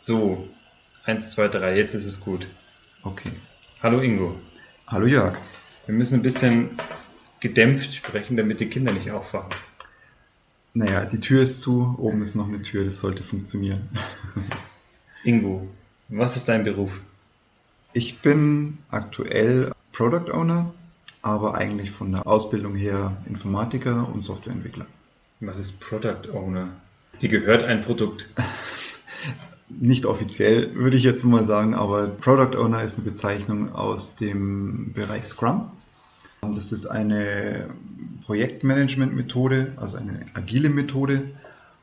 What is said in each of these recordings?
So, eins, zwei, drei, jetzt ist es gut. Okay. Hallo Ingo. Hallo Jörg. Wir müssen ein bisschen gedämpft sprechen, damit die Kinder nicht aufwachen. Naja, die Tür ist zu, oben ist noch eine Tür, das sollte funktionieren. Ingo, was ist dein Beruf? Ich bin aktuell Product Owner, aber eigentlich von der Ausbildung her Informatiker und Softwareentwickler. Was ist Product Owner? Die gehört ein Produkt. Nicht offiziell, würde ich jetzt mal sagen, aber Product Owner ist eine Bezeichnung aus dem Bereich Scrum. Das ist eine Projektmanagement-Methode, also eine agile Methode.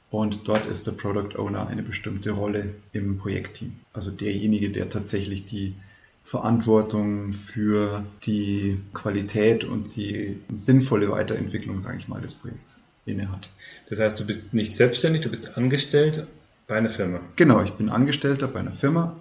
Und dort ist der Product Owner eine bestimmte Rolle im Projektteam. Also derjenige, der tatsächlich die Verantwortung für die Qualität und die sinnvolle Weiterentwicklung, sage ich mal, des Projekts innehat. Das heißt, du bist nicht selbstständig, du bist angestellt bei einer Firma. Genau, ich bin Angestellter bei einer Firma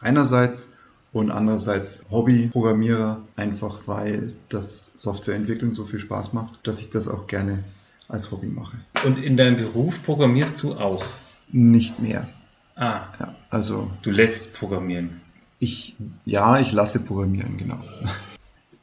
einerseits und andererseits Hobbyprogrammierer, einfach weil das Softwareentwickeln so viel Spaß macht, dass ich das auch gerne als Hobby mache. Und in deinem Beruf programmierst du auch? Nicht mehr. Ah. Ja, also. Du lässt programmieren. Ich, ja, ich lasse programmieren, genau.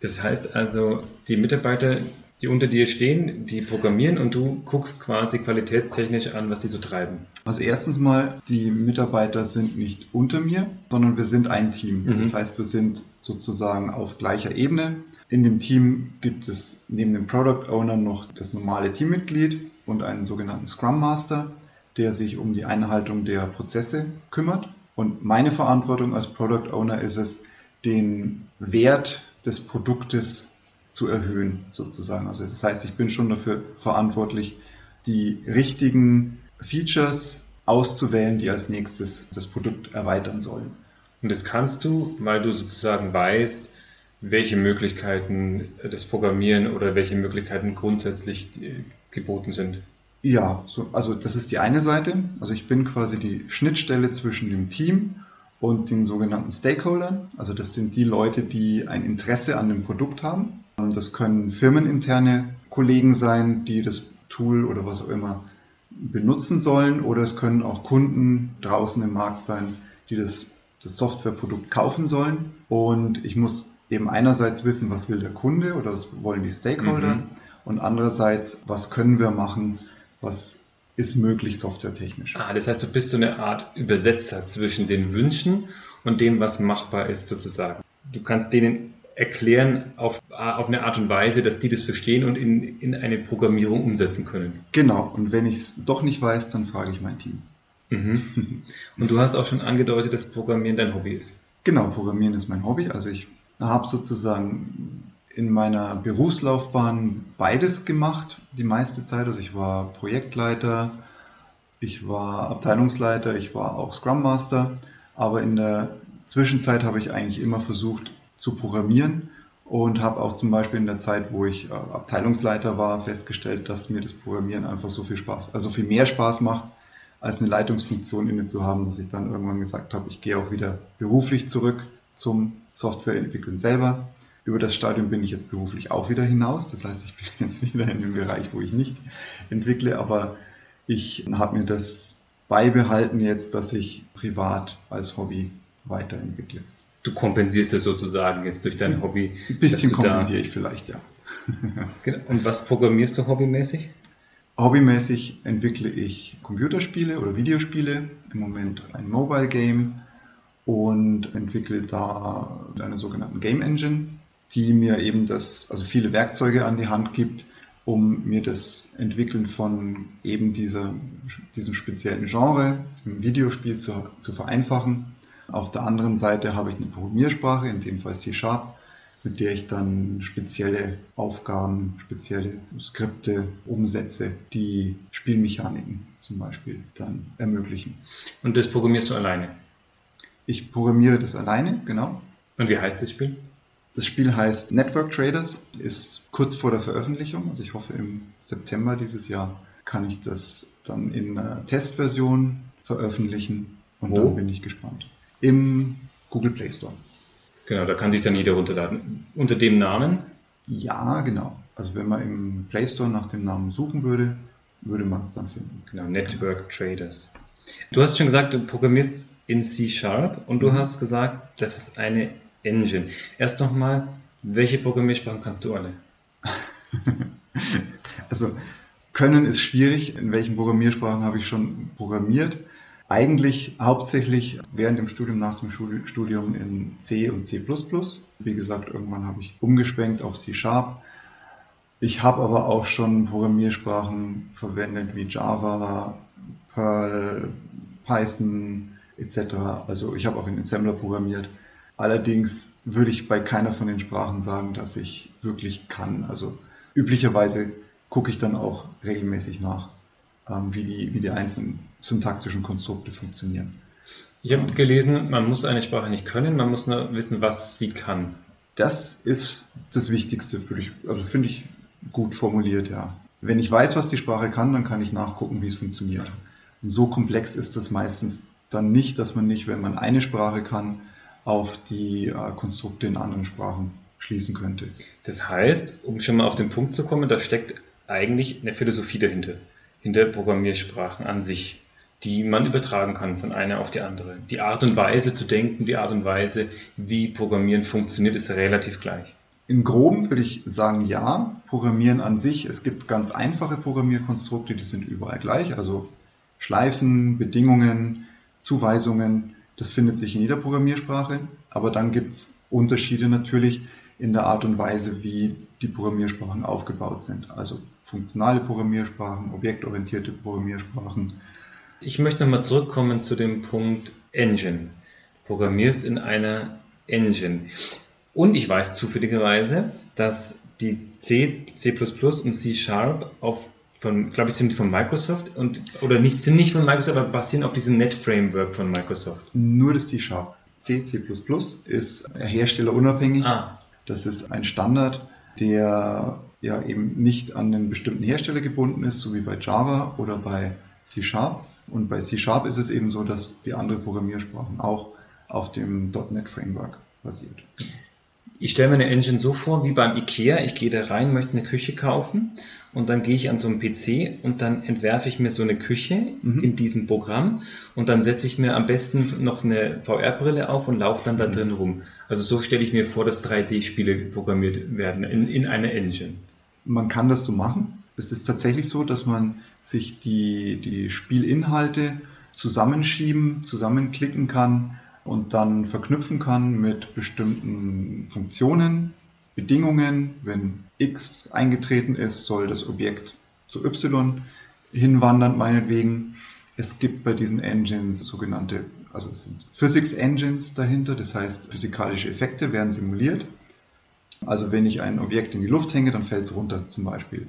Das heißt also, die Mitarbeiter, die unter dir stehen, die programmieren und du guckst quasi qualitätstechnisch an, was die so treiben. Also erstens mal, die Mitarbeiter sind nicht unter mir, sondern wir sind ein Team. Mhm. Das heißt, wir sind sozusagen auf gleicher Ebene. In dem Team gibt es neben dem Product Owner noch das normale Teammitglied und einen sogenannten Scrum Master, der sich um die Einhaltung der Prozesse kümmert. Und meine Verantwortung als Product Owner ist es, den Wert des Produktes zu erhöhen, sozusagen. Also das heißt, ich bin schon dafür verantwortlich, die richtigen Features auszuwählen, die als nächstes das Produkt erweitern sollen. Und das kannst du, weil du sozusagen weißt, welche Möglichkeiten das Programmieren oder welche Möglichkeiten grundsätzlich geboten sind. Ja, so, also das ist die eine Seite. Also ich bin quasi die Schnittstelle zwischen dem Team und den sogenannten Stakeholdern. Also das sind die Leute, die ein Interesse an dem Produkt haben. Das können firmeninterne Kollegen sein, die das Tool oder was auch immer benutzen sollen. Oder es können auch Kunden draußen im Markt sein, die das, das Softwareprodukt kaufen sollen. Und ich muss eben einerseits wissen, was will der Kunde oder was wollen die Stakeholder. Mhm. Und andererseits, was können wir machen, was ist möglich softwaretechnisch. Ah, das heißt, du bist so eine Art Übersetzer zwischen den Wünschen und dem, was machbar ist sozusagen. Du kannst denen erklären auf, auf eine Art und Weise, dass die das verstehen und in, in eine Programmierung umsetzen können. Genau, und wenn ich es doch nicht weiß, dann frage ich mein Team. Mhm. Und du hast auch schon angedeutet, dass Programmieren dein Hobby ist. Genau, Programmieren ist mein Hobby. Also ich habe sozusagen in meiner Berufslaufbahn beides gemacht, die meiste Zeit. Also ich war Projektleiter, ich war Abteilungsleiter, ich war auch Scrum Master, aber in der Zwischenzeit habe ich eigentlich immer versucht zu programmieren und habe auch zum Beispiel in der Zeit, wo ich äh, Abteilungsleiter war, festgestellt, dass mir das Programmieren einfach so viel Spaß, also viel mehr Spaß macht, als eine Leitungsfunktion inne zu haben, dass ich dann irgendwann gesagt habe, ich gehe auch wieder beruflich zurück zum Softwareentwickeln selber über das Stadium bin ich jetzt beruflich auch wieder hinaus. Das heißt, ich bin jetzt wieder in dem Bereich, wo ich nicht entwickle, aber ich habe mir das beibehalten jetzt, dass ich privat als Hobby weiterentwickle. Du kompensierst es sozusagen jetzt durch dein Hobby. Ein bisschen kompensiere ich vielleicht, ja. Genau. Und was programmierst du hobbymäßig? Hobbymäßig entwickle ich Computerspiele oder Videospiele, im Moment ein Mobile Game und entwickle da eine sogenannte Game Engine die mir eben das, also viele Werkzeuge an die Hand gibt, um mir das Entwickeln von eben dieser, diesem speziellen Genre im Videospiel zu, zu vereinfachen. Auf der anderen Seite habe ich eine Programmiersprache, in dem Fall C-Sharp, mit der ich dann spezielle Aufgaben, spezielle Skripte umsetze, die Spielmechaniken zum Beispiel dann ermöglichen. Und das programmierst du alleine? Ich programmiere das alleine, genau. Und wie heißt das Spiel? Das Spiel heißt Network Traders, ist kurz vor der Veröffentlichung. Also ich hoffe, im September dieses Jahr kann ich das dann in einer Testversion veröffentlichen und Wo? dann bin ich gespannt. Im Google Play Store. Genau, da kann sich dann jeder runterladen. Unter dem Namen? Ja, genau. Also wenn man im Play Store nach dem Namen suchen würde, würde man es dann finden. Genau, Network Traders. Du hast schon gesagt, du programmierst in C Sharp und du mhm. hast gesagt, das ist eine Engine. Erst nochmal, welche Programmiersprachen kannst du alle? also können ist schwierig. In welchen Programmiersprachen habe ich schon programmiert? Eigentlich hauptsächlich während dem Studium, nach dem Studium in C und C++. Wie gesagt, irgendwann habe ich umgeschwenkt auf C Sharp. Ich habe aber auch schon Programmiersprachen verwendet wie Java, Perl, Python etc. Also ich habe auch in Assembler programmiert. Allerdings würde ich bei keiner von den Sprachen sagen, dass ich wirklich kann. Also üblicherweise gucke ich dann auch regelmäßig nach, ähm, wie, die, wie die einzelnen syntaktischen Konstrukte funktionieren. Ich habe gelesen, man muss eine Sprache nicht können, man muss nur wissen, was sie kann. Das ist das Wichtigste, würde ich, also finde ich gut formuliert, ja. Wenn ich weiß, was die Sprache kann, dann kann ich nachgucken, wie es funktioniert. Und so komplex ist das meistens dann nicht, dass man nicht, wenn man eine Sprache kann, auf die äh, Konstrukte in anderen Sprachen schließen könnte. Das heißt, um schon mal auf den Punkt zu kommen, da steckt eigentlich eine Philosophie dahinter, hinter Programmiersprachen an sich, die man übertragen kann von einer auf die andere. Die Art und Weise zu denken, die Art und Weise, wie Programmieren funktioniert, ist relativ gleich. Im Groben würde ich sagen, ja. Programmieren an sich, es gibt ganz einfache Programmierkonstrukte, die sind überall gleich. Also Schleifen, Bedingungen, Zuweisungen, das findet sich in jeder Programmiersprache. Aber dann gibt es Unterschiede natürlich in der Art und Weise, wie die Programmiersprachen aufgebaut sind. Also funktionale Programmiersprachen, objektorientierte Programmiersprachen. Ich möchte nochmal zurückkommen zu dem Punkt Engine. Du programmierst in einer Engine. Und ich weiß zufälligerweise, dass die C, C++ und C Sharp auf von, glaube ich, sind von Microsoft und oder nicht sind nicht von Microsoft, aber basieren auf diesem Net Framework von Microsoft. Nur das C Sharp. C, C++ ist herstellerunabhängig. Ah. Das ist ein Standard, der ja eben nicht an einen bestimmten Hersteller gebunden ist, so wie bei Java oder bei C Sharp. Und bei C Sharp ist es eben so, dass die anderen Programmiersprachen auch auf dem .NET Framework basiert. Ich stelle mir eine Engine so vor wie beim IKEA. Ich gehe da rein, möchte eine Küche kaufen und dann gehe ich an so einen PC und dann entwerfe ich mir so eine Küche mhm. in diesem Programm und dann setze ich mir am besten noch eine VR-Brille auf und laufe dann da mhm. drin rum. Also so stelle ich mir vor, dass 3D-Spiele programmiert werden in, in einer Engine. Man kann das so machen. Es ist tatsächlich so, dass man sich die, die Spielinhalte zusammenschieben, zusammenklicken kann und dann verknüpfen kann mit bestimmten Funktionen, Bedingungen. Wenn X eingetreten ist, soll das Objekt zu Y hinwandern, meinetwegen. Es gibt bei diesen Engines sogenannte, also es sind Physics Engines dahinter, das heißt physikalische Effekte werden simuliert. Also wenn ich ein Objekt in die Luft hänge, dann fällt es runter zum Beispiel.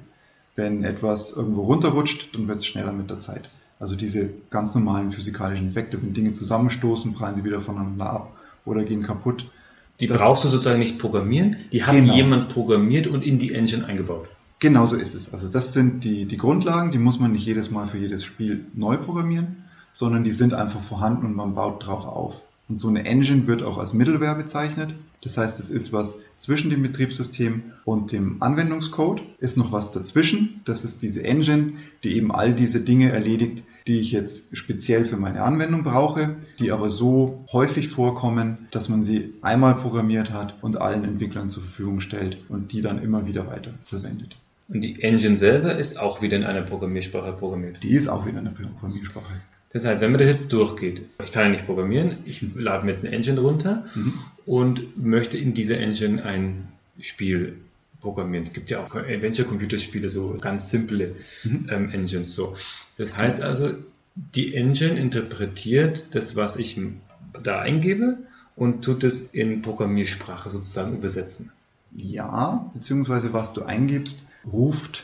Wenn etwas irgendwo runterrutscht, dann wird es schneller mit der Zeit. Also diese ganz normalen physikalischen Effekte, wenn Dinge zusammenstoßen, prallen sie wieder voneinander ab oder gehen kaputt. Die das, brauchst du sozusagen nicht programmieren, die hat genau. jemand programmiert und in die Engine eingebaut. Genau so ist es. Also das sind die, die Grundlagen, die muss man nicht jedes Mal für jedes Spiel neu programmieren, sondern die sind einfach vorhanden und man baut drauf auf. Und so eine Engine wird auch als Middleware bezeichnet. Das heißt, es ist was zwischen dem Betriebssystem und dem Anwendungscode, ist noch was dazwischen. Das ist diese Engine, die eben all diese Dinge erledigt, die ich jetzt speziell für meine Anwendung brauche, die aber so häufig vorkommen, dass man sie einmal programmiert hat und allen Entwicklern zur Verfügung stellt und die dann immer wieder weiter verwendet. Und die Engine selber ist auch wieder in einer Programmiersprache programmiert? Die ist auch wieder in einer Programmiersprache. Das heißt, wenn man das jetzt durchgeht, ich kann ja nicht programmieren, ich lade mir jetzt eine Engine runter mhm. und möchte in dieser Engine ein Spiel programmieren. Es gibt ja auch Adventure-Computerspiele, so ganz simple mhm. ähm, Engines. So. Das heißt also, die Engine interpretiert das, was ich da eingebe und tut es in Programmiersprache sozusagen übersetzen. Ja, beziehungsweise was du eingibst, ruft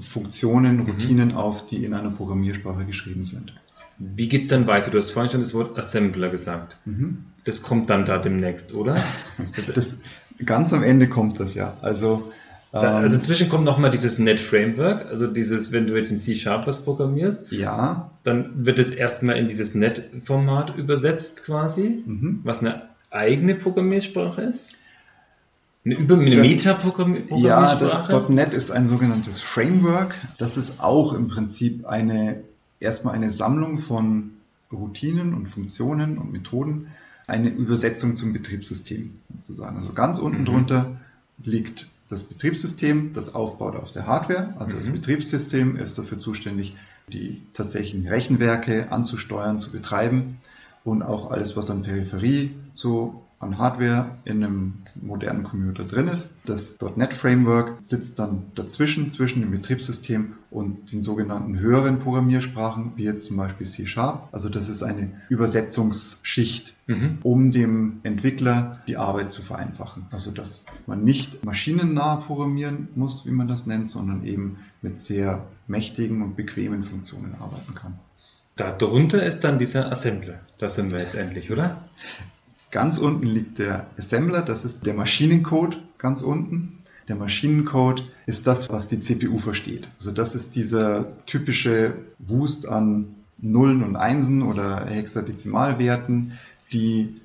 Funktionen, mhm. Routinen mhm. auf, die in einer Programmiersprache geschrieben sind. Wie geht es dann weiter? Du hast vorhin schon das Wort Assembler gesagt. Mhm. Das kommt dann da demnächst, oder? Das, das, ganz am Ende kommt das ja. Also, da, ähm, also zwischen kommt nochmal dieses Net Framework, also dieses, wenn du jetzt in C-Sharp was programmierst, ja. dann wird es erstmal in dieses Net-Format übersetzt quasi, mhm. was eine eigene Programmiersprache ist. Eine, Über eine Meta-Programmiersprache? Ja, das .NET ist ein sogenanntes Framework. Das ist auch im Prinzip eine erstmal eine Sammlung von Routinen und Funktionen und Methoden eine Übersetzung zum Betriebssystem sozusagen. Also ganz unten mhm. drunter liegt das Betriebssystem, das aufbaut auf der Hardware. Also mhm. das Betriebssystem ist dafür zuständig, die tatsächlichen Rechenwerke anzusteuern, zu betreiben und auch alles, was an Peripherie so an Hardware in einem modernen Computer drin ist. Das .NET Framework sitzt dann dazwischen, zwischen dem Betriebssystem und den sogenannten höheren Programmiersprachen, wie jetzt zum Beispiel C Sharp. Also das ist eine Übersetzungsschicht, mhm. um dem Entwickler die Arbeit zu vereinfachen. Also dass man nicht maschinennah programmieren muss, wie man das nennt, sondern eben mit sehr mächtigen und bequemen Funktionen arbeiten kann. Darunter ist dann dieser Assembler. Da sind wir jetzt endlich, oder? Ganz unten liegt der Assembler, das ist der Maschinencode ganz unten. Der Maschinencode ist das, was die CPU versteht. Also das ist dieser typische Wust an Nullen und Einsen oder Hexadezimalwerten, die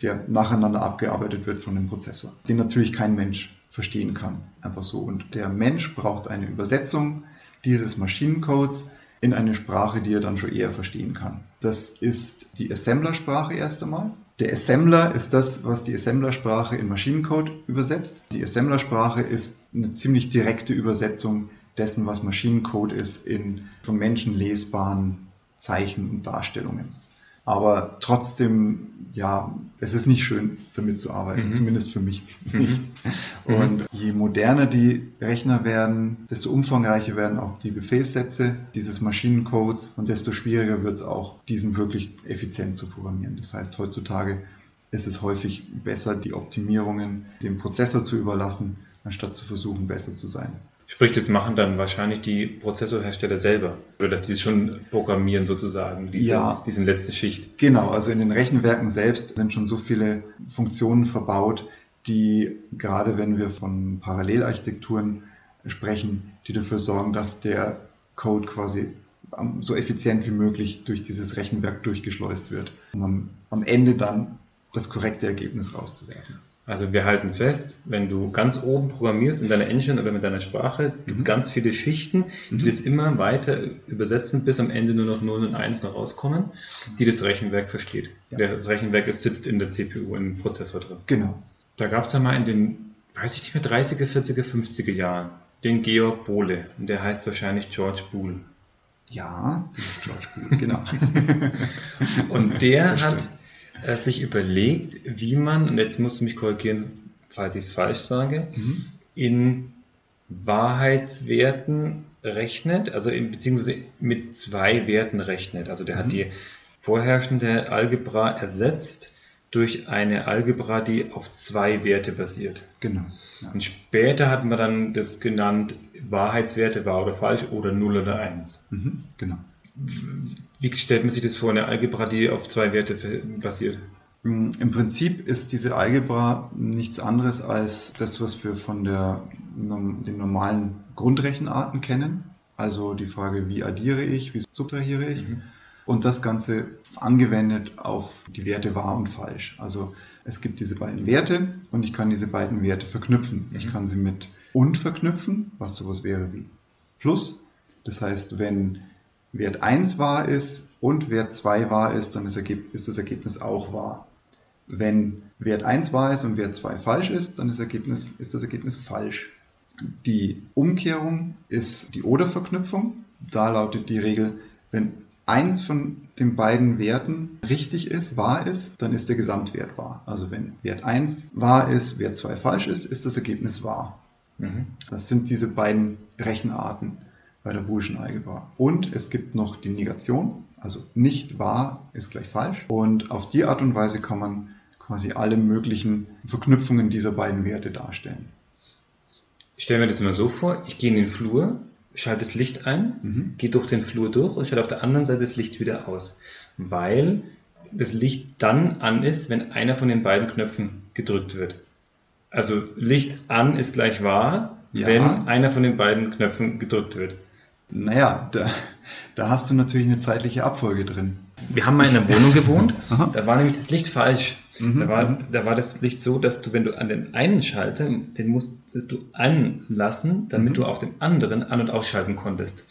der nacheinander abgearbeitet wird von dem Prozessor, den natürlich kein Mensch verstehen kann. Einfach so. Und der Mensch braucht eine Übersetzung dieses Maschinencodes in eine Sprache, die er dann schon eher verstehen kann. Das ist die Assembler-Sprache erst einmal. Der Assembler ist das, was die Assemblersprache in Maschinencode übersetzt. Die Assemblersprache ist eine ziemlich direkte Übersetzung dessen, was Maschinencode ist, in von Menschen lesbaren Zeichen und Darstellungen. Aber trotzdem, ja, es ist nicht schön, damit zu arbeiten, mhm. zumindest für mich mhm. nicht. Mhm. Und je moderner die Rechner werden, desto umfangreicher werden auch die Befehlssätze dieses Maschinencodes und desto schwieriger wird es auch, diesen wirklich effizient zu programmieren. Das heißt, heutzutage ist es häufig besser, die Optimierungen dem Prozessor zu überlassen, anstatt zu versuchen, besser zu sein. Sprich, das machen dann wahrscheinlich die Prozessorhersteller selber. Oder dass sie schon programmieren sozusagen, diese, ja, diese letzte Schicht. Genau, also in den Rechenwerken selbst sind schon so viele Funktionen verbaut, die gerade wenn wir von Parallelarchitekturen sprechen, die dafür sorgen, dass der Code quasi so effizient wie möglich durch dieses Rechenwerk durchgeschleust wird, um am Ende dann das korrekte Ergebnis rauszuwerfen. Also wir halten fest, wenn du ganz oben programmierst in deiner Engine oder mit deiner Sprache, gibt es mhm. ganz viele Schichten, die mhm. das immer weiter übersetzen, bis am Ende nur noch 0 und 1 noch rauskommen, die das Rechenwerk versteht. Ja. Das Rechenwerk ist, sitzt in der CPU, im Prozessor drin. Genau. Da gab es ja mal in den, weiß ich nicht mehr, 30er, 40er, 50er Jahren den Georg Bohle. Und der heißt wahrscheinlich George Boole. Ja, George Boole, genau. und der hat äh, sich überlegt, wie man, und jetzt musst du mich korrigieren, falls ich es falsch sage, mhm. in Wahrheitswerten rechnet, also in, beziehungsweise mit zwei Werten rechnet. Also der mhm. hat die vorherrschende Algebra ersetzt durch eine Algebra, die auf zwei Werte basiert. Genau. Ja. Und später hat man dann das genannt Wahrheitswerte, wahr oder falsch oder 0 oder 1. Mhm, genau. Wie stellt man sich das vor, eine Algebra, die auf zwei Werte basiert? Mm, Im Prinzip ist diese Algebra nichts anderes als das, was wir von der, den normalen Grundrechenarten kennen. Also die Frage, wie addiere ich, wie subtrahiere ich. Mhm. Und das Ganze angewendet auf die Werte wahr und falsch. Also es gibt diese beiden Werte und ich kann diese beiden Werte verknüpfen. Mhm. Ich kann sie mit und verknüpfen, was sowas wäre wie plus. Das heißt, wenn Wert 1 wahr ist und Wert 2 wahr ist, dann ist, das Ergebnis auch wahr. Wenn Wert 1 wahr ist und Wert 2 falsch ist, dann ist, Ergebnis, ist das Ergebnis falsch. Die Umkehrung ist die Oder-Verknüpfung. Da lautet die Regel, wenn eins von den beiden Werten richtig ist, wahr ist, dann ist der Gesamtwert wahr. Also wenn Wert 1 wahr ist, Wert 2 falsch ist, ist das Ergebnis wahr. Mhm. Das sind diese beiden Rechenarten bei der Boolschen Algebra. Und es gibt noch die Negation, also nicht wahr ist gleich falsch. Und auf die Art und Weise kann man quasi alle möglichen Verknüpfungen dieser beiden Werte darstellen. Ich stelle mir das immer so vor, ich gehe in den Flur, schalte das Licht ein, mhm. gehe durch den Flur durch und schalte auf der anderen Seite das Licht wieder aus. Weil das Licht dann an ist, wenn einer von den beiden Knöpfen gedrückt wird. Also Licht an ist gleich wahr, ja. wenn einer von den beiden Knöpfen gedrückt wird. Naja, da, da hast du natürlich eine zeitliche Abfolge drin. Wir haben mal in einer Wohnung gewohnt, da war nämlich das Licht falsch. Mhm. Da, war, da war das Licht so, dass du, wenn du an den einen Schalter, den musstest du anlassen, damit mhm. du auf dem anderen an- und ausschalten konntest.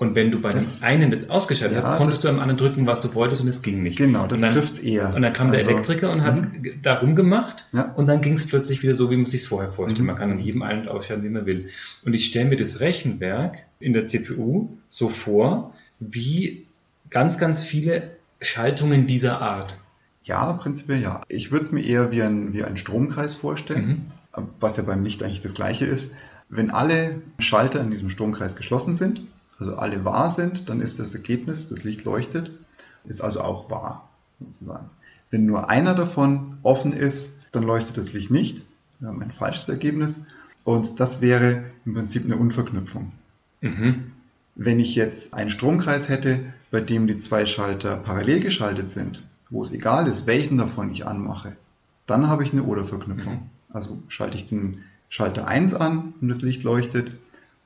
Und wenn du bei Das- dem einen das ausgeschaltet Ja, hast, konntest das- du am anderen drücken, was du wolltest und es ging nicht. Genau, das dann, trifft's eher. Und dann kam der Also, mhm. Elektriker und hat g- da rumgemacht Ja. und dann ging es plötzlich wieder so, wie man es sich vorher vorstellt. Mhm. Man kann an jedem ein- und ausschalten, wie man will. Und ich stelle mir das Rechenwerk in der CPU so vor, wie ganz, ganz viele Schaltungen dieser Art. Ja, prinzipiell ja. Ich würde es mir eher wie ein, wie ein Stromkreis vorstellen, Mhm. was ja beim Licht eigentlich das gleiche ist. Wenn alle Schalter in diesem Stromkreis geschlossen sind, also alle wahr sind, dann ist das Ergebnis, das Licht leuchtet, ist also auch wahr, sozusagen. Wenn nur einer davon offen ist, dann leuchtet das Licht nicht. Wir haben ein falsches Ergebnis. Und das wäre im Prinzip eine Unverknüpfung. Mhm. Wenn ich jetzt einen Stromkreis hätte, bei dem die zwei Schalter parallel geschaltet sind, wo es egal ist, welchen davon ich anmache, dann habe ich eine Oder-Verknüpfung. Mhm. Also schalte ich den Schalter 1 an und das Licht leuchtet,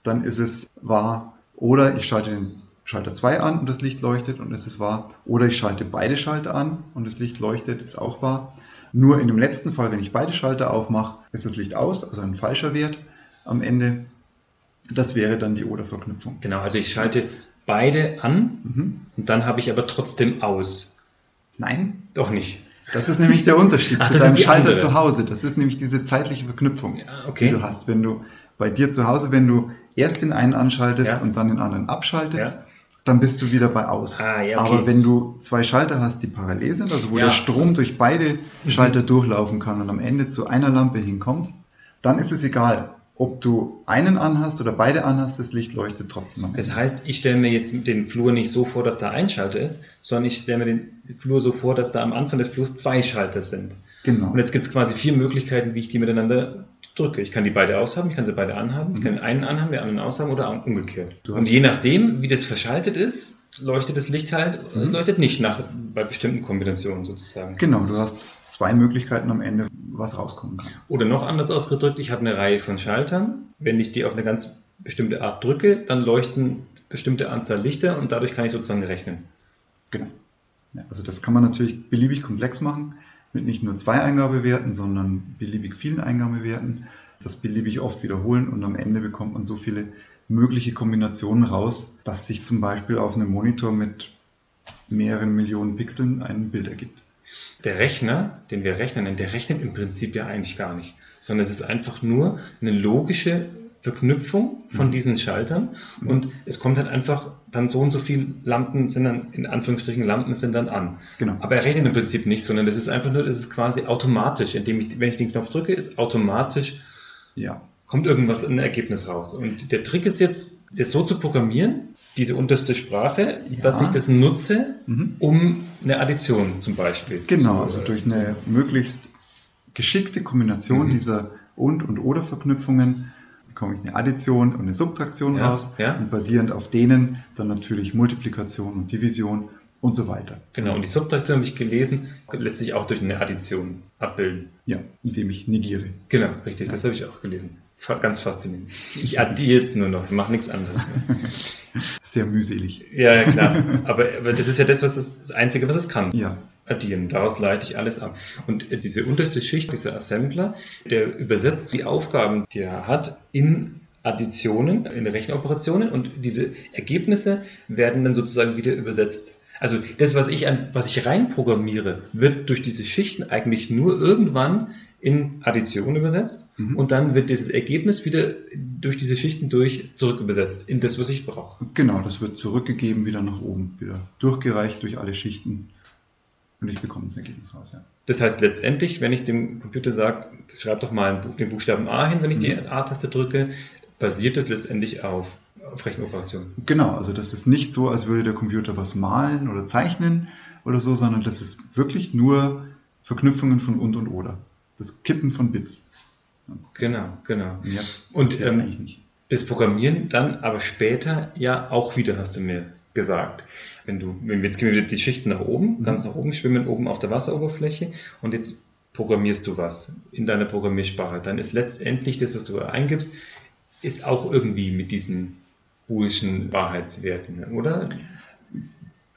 dann ist es wahr. Oder ich schalte den Schalter 2 an und das Licht leuchtet und es ist wahr. Oder ich schalte beide Schalter an und das Licht leuchtet, ist auch wahr. Nur in dem letzten Fall, wenn ich beide Schalter aufmache, ist das Licht aus, also ein falscher Wert am Ende. Das wäre dann die Oder-Verknüpfung. Genau, also ich schalte beide an Mhm. und dann habe ich aber trotzdem aus. Nein, Doch nicht. das ist nämlich der Unterschied Ach, zu deinem Schalter andere. zu Hause. Das ist nämlich diese zeitliche Verknüpfung, Ja, okay. die du hast. Wenn du bei dir zu Hause, wenn du erst den einen anschaltest Ja. und dann den anderen abschaltest, Ja. dann bist du wieder bei aus. Ah, ja, okay. Aber wenn du zwei Schalter hast, die parallel sind, also wo. Mhm. der Strom durch beide Schalter durchlaufen kann und am Ende zu einer Lampe hinkommt, dann ist es egal, ob du einen anhast oder beide anhast, das Licht leuchtet trotzdem. Das heißt, ich stelle mir jetzt den Flur nicht so vor, dass da ein Schalter ist, sondern ich stelle mir den Flur so vor, dass da am Anfang des Flurs zwei Schalter sind. Genau. Und jetzt gibt es quasi vier Möglichkeiten, wie ich die miteinander drücke. Ich kann die beide aushaben, ich kann sie beide anhaben, ich kann einen anhaben, den anderen aushaben oder umgekehrt. Und je nachdem, wie das verschaltet ist, leuchtet das Licht halt, es leuchtet nicht nach, bei bestimmten Kombinationen sozusagen. Genau, du hast zwei Möglichkeiten am Ende, was rauskommen kann. Oder noch anders ausgedrückt, ich habe eine Reihe von Schaltern. Wenn ich die auf eine ganz bestimmte Art drücke, dann leuchten bestimmte Anzahl Lichter und dadurch kann ich sozusagen rechnen. Genau. Ja, also das kann man natürlich beliebig komplex machen, mit nicht nur zwei Eingabewerten, sondern beliebig vielen Eingabewerten, das beliebig oft wiederholen und am Ende bekommt man so viele mögliche Kombinationen raus, dass sich zum Beispiel auf einem Monitor mit mehreren Millionen Pixeln ein Bild ergibt. Der Rechner, den wir Rechner nennen, der rechnet im Prinzip ja eigentlich gar nicht, sondern es ist einfach nur eine logische Verknüpfung von diesen Schaltern und es kommt halt einfach dann so und so viele Lampen sind dann, in Anführungsstrichen Lampen sind dann an. Genau. Aber er rechnet im Prinzip nicht, sondern das ist einfach nur, das ist quasi automatisch, indem ich, wenn ich den Knopf drücke, ist automatisch Ja, kommt irgendwas, ein Ergebnis raus. Und der Trick ist jetzt, das so zu programmieren, diese unterste Sprache, Ja. dass ich das nutze, Mhm. um eine Addition zum Beispiel. genau, zu, also äh, durch zu- eine möglichst geschickte Kombination Mhm. dieser Und- und Oder-Verknüpfungen bekomme ich eine Addition und eine Subtraktion Ja, raus ja. und basierend auf denen dann natürlich Multiplikation und Division und so weiter. Genau, und die Subtraktion habe ich gelesen, lässt sich auch durch eine Addition abbilden. Ja, indem ich negiere. Genau, richtig, das habe ich auch gelesen. Ganz faszinierend. Ich addiere jetzt nur noch, mache nichts anderes. Sehr mühselig. ja, ja, klar. Aber, aber das ist ja das, was das, das Einzige, was es kann. Ja, addieren. Daraus leite ich alles ab. Und äh, diese unterste Schicht, dieser Assembler, der übersetzt die Aufgaben, die er hat, in Additionen, in Rechenoperationen und diese Ergebnisse werden dann sozusagen wieder übersetzt. Also das, was ich, an, was ich reinprogrammiere, wird durch diese Schichten eigentlich nur irgendwann in Addition übersetzt Mhm. und dann wird dieses Ergebnis wieder durch diese Schichten durch zurückübersetzt in das, was ich brauche. genau, das wird zurückgegeben, wieder nach oben, wieder durchgereicht durch alle Schichten und ich bekomme das Ergebnis raus. Ja. Das heißt letztendlich, wenn ich dem Computer sage, schreib doch mal den Buchstaben A hin, wenn ich die A-Taste drücke, basiert das letztendlich auf, auf Rechenoperationen. Genau, also das ist nicht so, als würde der Computer was malen oder zeichnen oder so, sondern das ist wirklich nur Verknüpfungen von und und oder. Das Kippen von Bits. Genau, genau. Mehr Und, passiert ähm. Das Programmieren dann aber später ja auch wieder, hast du mir gesagt. Wenn du, jetzt gehen wir die Schichten nach oben, ganz nach oben, schwimmen oben auf der Wasseroberfläche und jetzt programmierst du was in deiner Programmiersprache, dann ist letztendlich das, was du eingibst, ist auch irgendwie mit diesen boolschen Wahrheitswerten, oder?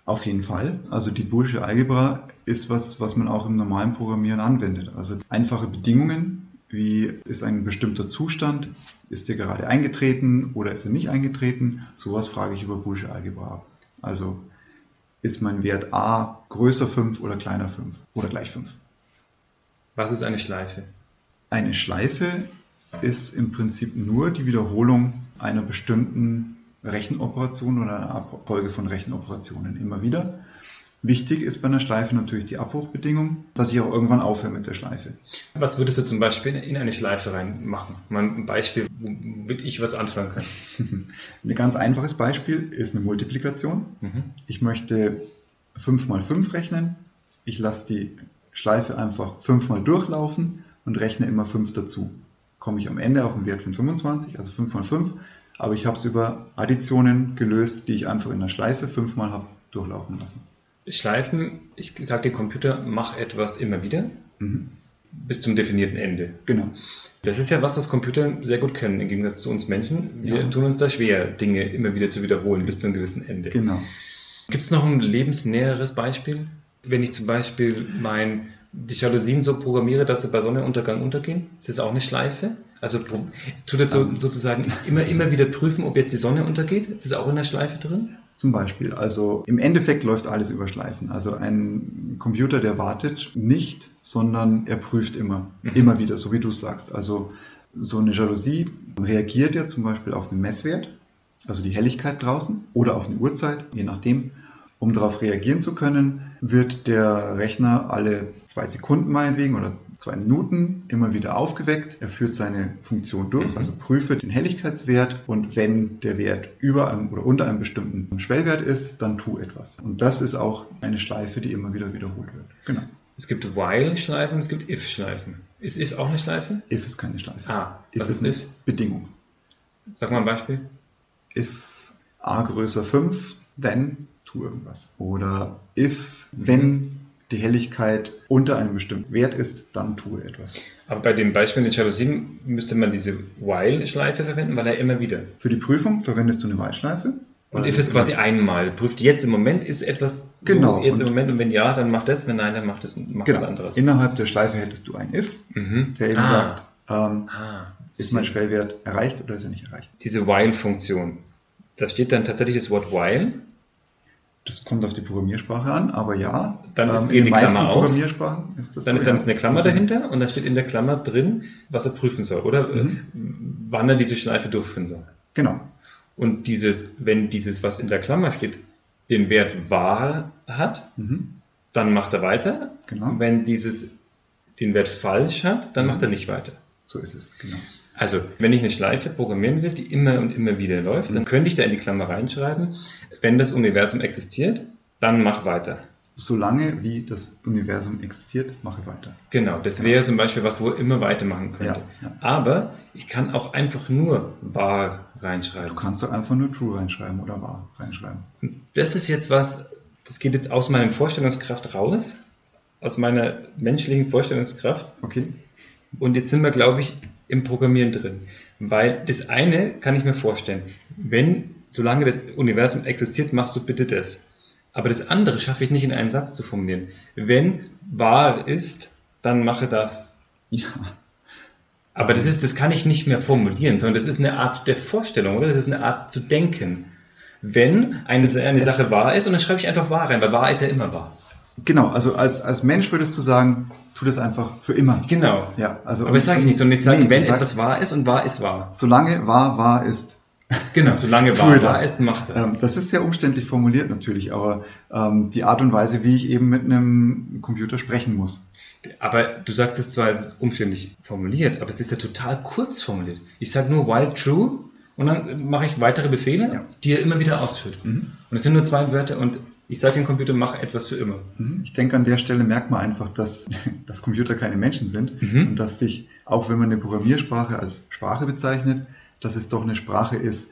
Auf jeden Fall. Also die Boolsche Algebra ist was, was man auch im normalen Programmieren anwendet. Also einfache Bedingungen Wie ist ein bestimmter Zustand? Ist der gerade eingetreten oder ist er nicht eingetreten? Sowas frage ich über Boolsche Algebra ab. Also ist mein Wert a größer 5 oder kleiner 5 oder gleich 5. Was ist eine Schleife? Eine Schleife ist im Prinzip nur die Wiederholung einer bestimmten Rechenoperation oder einer Abfolge von Rechenoperationen immer wieder. Wichtig ist bei einer Schleife natürlich die Abbruchbedingung, dass ich auch irgendwann aufhöre mit der Schleife. Was würdest du zum Beispiel in eine Schleife reinmachen? Mal ein Beispiel, womit ich was anfangen kann. ein ganz einfaches Beispiel ist eine Multiplikation. Mhm. Ich möchte 5 mal 5 rechnen. Ich lasse die Schleife einfach 5 mal durchlaufen und rechne immer 5 dazu. Komme ich am Ende auf einen Wert von 25, also 5 mal 5. Aber ich habe es über Additionen gelöst, die ich einfach in der Schleife 5 mal habe durchlaufen lassen. Schleifen, ich sage dem Computer, mach etwas immer wieder mhm. bis zum definierten Ende. Genau. Das ist ja was, was Computer sehr gut können, im Gegensatz zu uns Menschen. Wir ja. tun uns da schwer, Dinge immer wieder zu wiederholen bis zu einem gewissen Ende. Genau. Gibt es noch ein lebensnäheres Beispiel? Wenn ich zum Beispiel mein, die Jalousien so programmiere, dass sie bei Sonnenuntergang untergehen, ist das auch eine Schleife? Also tut er so, ähm. sozusagen immer, immer wieder prüfen, ob jetzt die Sonne untergeht? Ist das auch in der Schleife drin? Zum Beispiel. Also im Endeffekt läuft alles über Schleifen. Also ein Computer, der wartet nicht, sondern er prüft immer, mhm. immer wieder, so wie du sagst. Also so eine Jalousie reagiert ja zum Beispiel auf den Messwert, also die Helligkeit draußen oder auf eine Uhrzeit, je nachdem. Um darauf reagieren zu können, wird der Rechner alle zwei Sekunden meinetwegen oder zwei Minuten immer wieder aufgeweckt. Er führt seine Funktion durch, mhm. also prüfe den Helligkeitswert und wenn der Wert über einem oder unter einem bestimmten Schwellwert ist, dann tu etwas. Und das ist auch eine Schleife, die immer wieder wiederholt wird. Genau. Es gibt While-Schleifen, es gibt If-Schleifen. Ist If auch eine Schleife? If ist keine Schleife. Ah, if was ist, ist If? Bedingung. Sag mal ein Beispiel. If a größer 5, then tu irgendwas. Oder if, wenn die Helligkeit unter einem bestimmten Wert ist, dann tue etwas. Aber bei dem Beispiel mit Jalousien müsste man diese While-Schleife verwenden, weil er immer wieder. Für die Prüfung verwendest du eine While-Schleife. Und if ist quasi einmal. Prüft jetzt im Moment, ist etwas genau. So jetzt im Moment und wenn ja, dann macht das, wenn nein, dann macht das macht genau. das anderes. Innerhalb der Schleife hättest du ein if, mhm. der eben ah. sagt, ähm, ah. ist mein Schwellwert erreicht oder ist er nicht erreicht. Diese While-Funktion. Da steht dann tatsächlich das Wort While das kommt auf die Programmiersprache an, aber ja. Dann ist ähm, die Klammer auf. Programmiersprachen ist das dann so, ist dann ja. eine Klammer dahinter und da steht in der Klammer drin, was er prüfen soll, oder mhm. wann er diese Schleife durchführen soll. Genau. Und dieses, wenn dieses, was in der Klammer steht, den Wert wahr hat, mhm. dann macht er weiter. Genau. Wenn dieses den Wert falsch hat, dann mhm. macht er nicht weiter. So ist es, genau. Also, wenn ich eine Schleife programmieren will, die immer und immer wieder läuft, dann mhm. könnte ich da in die Klammer reinschreiben, wenn das Universum existiert, dann mach weiter. Solange wie das Universum existiert, mache weiter. Genau, das genau. wäre zum Beispiel was, wo immer weitermachen könnte. Ja, ja. Aber ich kann auch einfach nur wahr reinschreiben. Du kannst doch einfach nur true reinschreiben oder wahr reinschreiben. Das ist jetzt was, das geht jetzt aus meinem Vorstellungskraft raus, aus meiner menschlichen Vorstellungskraft. Okay. Und jetzt sind wir, glaube ich, im Programmieren drin. Weil das eine kann ich mir vorstellen, wenn, solange das Universum existiert, machst du bitte das. Aber das andere schaffe ich nicht in einen Satz zu formulieren. Wenn wahr ist, dann mache das. Ja. Aber das ist, das kann ich nicht mehr formulieren, sondern das ist eine Art der Vorstellung, oder? Das ist eine Art zu denken. Wenn eine, eine Sache wahr ist, und dann schreibe ich einfach wahr rein, weil wahr ist ja immer wahr. Genau, also als, als Mensch würdest du sagen, tu das einfach für immer. Genau. Ja, also Aber das sage ich nicht, sondern ich sage, nee, wenn etwas wahr ist und wahr ist wahr. Solange wahr wahr ist. Genau, solange wahr wahr ist, mach das. Ähm, das ist sehr umständlich formuliert natürlich, aber ähm, die Art und Weise, wie ich eben mit einem Computer sprechen muss. Aber du sagst es zwar, es ist umständlich formuliert, aber es ist ja total kurz formuliert. Ich sage nur while true und dann mache ich weitere Befehle, ja. die er immer wieder ausführt. Mhm. Und es sind nur zwei Wörter und ich sage dem Computer, mach etwas für immer. Mhm. Ich denke, an der Stelle merkt man einfach, dass, dass Computer keine Menschen sind mhm. und dass sich, auch wenn man eine Programmiersprache als Sprache bezeichnet, dass es doch eine Sprache ist,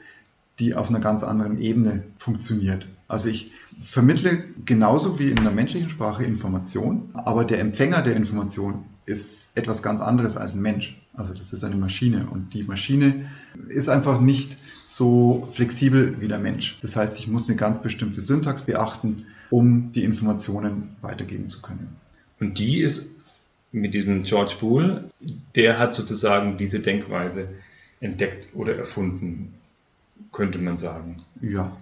die auf einer ganz anderen Ebene funktioniert. Also ich vermittle genauso wie in einer menschlichen Sprache Information, aber der Empfänger der Information ist etwas ganz anderes als ein Mensch. Also das ist eine Maschine und die Maschine ist einfach nicht so flexibel wie der Mensch. Das heißt, ich muss eine ganz bestimmte Syntax beachten, um die Informationen weitergeben zu können. Und die ist mit diesem George Boole, der hat sozusagen diese Denkweise entdeckt oder erfunden, könnte man sagen. Ja.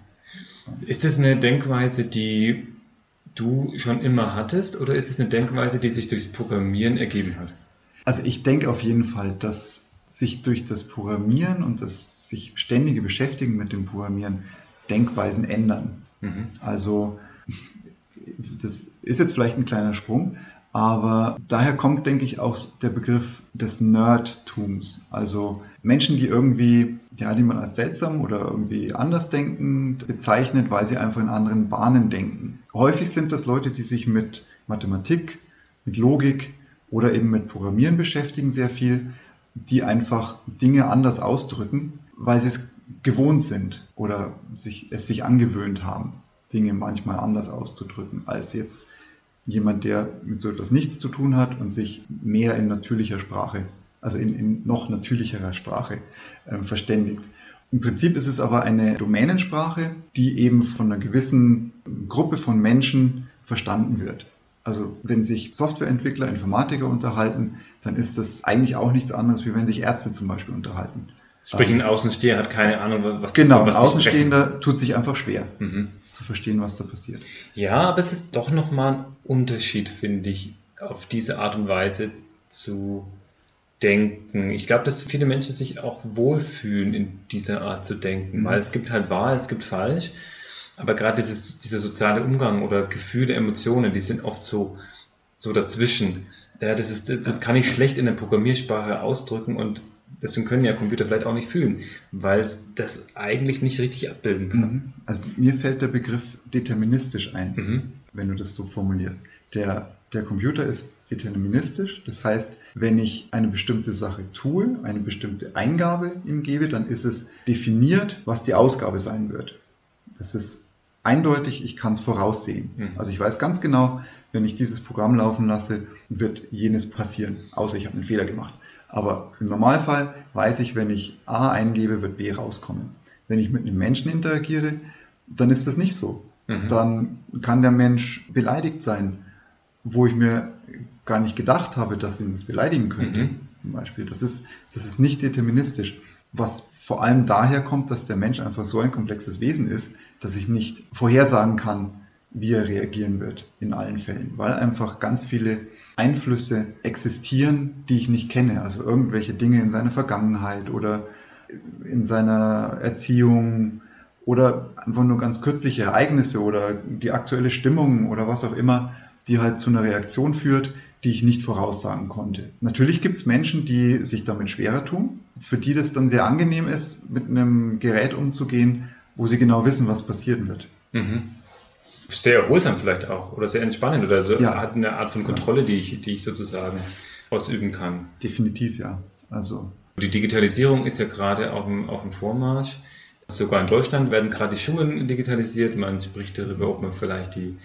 Ist das eine Denkweise, die du schon immer hattest oder ist es eine Denkweise, die sich durchs Programmieren ergeben hat? Also ich denke auf jeden Fall, dass sich durch das Programmieren und das sich ständige Beschäftigen mit dem Programmieren Denkweisen ändern. Mhm. Also das ist jetzt vielleicht ein kleiner Sprung, aber daher kommt, denke ich, auch der Begriff des Nerdtums. Also Menschen, die irgendwie, ja, die man als seltsam oder irgendwie anders denkend bezeichnet, weil sie einfach in anderen Bahnen denken. Häufig sind das Leute, die sich mit Mathematik, mit Logik oder eben mit Programmieren beschäftigen sehr viel, die einfach Dinge anders ausdrücken, weil sie es gewohnt sind oder sich, es sich angewöhnt haben, Dinge manchmal anders auszudrücken, als jetzt jemand, der mit so etwas nichts zu tun hat und sich mehr in natürlicher Sprache, also in, in noch natürlicherer Sprache äh, verständigt. Im Prinzip ist es aber eine Domänensprache, die eben von einer gewissen Gruppe von Menschen verstanden wird. Also wenn sich Softwareentwickler, Informatiker unterhalten, dann ist das eigentlich auch nichts anderes, wie wenn sich Ärzte zum Beispiel unterhalten. Sprich, ein Außenstehender hat keine Ahnung, was Genau, ein Außenstehender tut sich einfach schwer, mhm. zu verstehen, was da passiert. Ja, aber es ist doch nochmal ein Unterschied, finde ich, auf diese Art und Weise zu denken. Ich glaube, dass viele Menschen sich auch wohlfühlen, in dieser Art zu denken, mhm. weil es gibt halt wahr, es gibt falsch. Aber gerade dieses, dieser soziale Umgang oder Gefühle, Emotionen, die sind oft so, so dazwischen. Ja, das, ist, das kann ich schlecht in der Programmiersprache ausdrücken und deswegen können ja Computer vielleicht auch nicht fühlen, weil es das eigentlich nicht richtig abbilden kann. Mhm. Also mir fällt der Begriff deterministisch ein, mhm. wenn du das so formulierst. Der, der Computer ist deterministisch, das heißt, wenn ich eine bestimmte Sache tue, eine bestimmte Eingabe ihm gebe, dann ist es definiert, was die Ausgabe sein wird. Das ist eindeutig, ich kann es voraussehen. Mhm. Also ich weiß ganz genau, wenn ich dieses Programm laufen lasse, wird jenes passieren, außer ich habe einen Fehler gemacht. Aber im Normalfall weiß ich, wenn ich A eingebe, wird B rauskommen. Wenn ich mit einem Menschen interagiere, dann ist das nicht so. Mhm. Dann kann der Mensch beleidigt sein, wo ich mir gar nicht gedacht habe, dass ihn das beleidigen könnte. Mhm. Zum Beispiel. Das ist, das ist nicht deterministisch. Was vor allem daher kommt, dass der Mensch einfach so ein komplexes Wesen ist, dass ich nicht vorhersagen kann, wie er reagieren wird in allen Fällen, weil einfach ganz viele Einflüsse existieren, die ich nicht kenne. Also irgendwelche Dinge in seiner Vergangenheit oder in seiner Erziehung oder einfach nur ganz kürzliche Ereignisse oder die aktuelle Stimmung oder was auch immer, die halt zu einer Reaktion führt, die ich nicht voraussagen konnte. Natürlich gibt es Menschen, die sich damit schwerer tun, für die das dann sehr angenehm ist, mit einem Gerät umzugehen, wo sie genau wissen, was passieren wird. Mhm sehr erholsam vielleicht auch oder sehr entspannend oder so ja. hat eine Art von Kontrolle, die ich, die ich sozusagen ausüben kann. Definitiv, ja. Also. Die Digitalisierung ist ja gerade auf dem, auf dem Vormarsch. Sogar in Deutschland werden gerade die Schulen digitalisiert. Man spricht darüber, ob man vielleicht die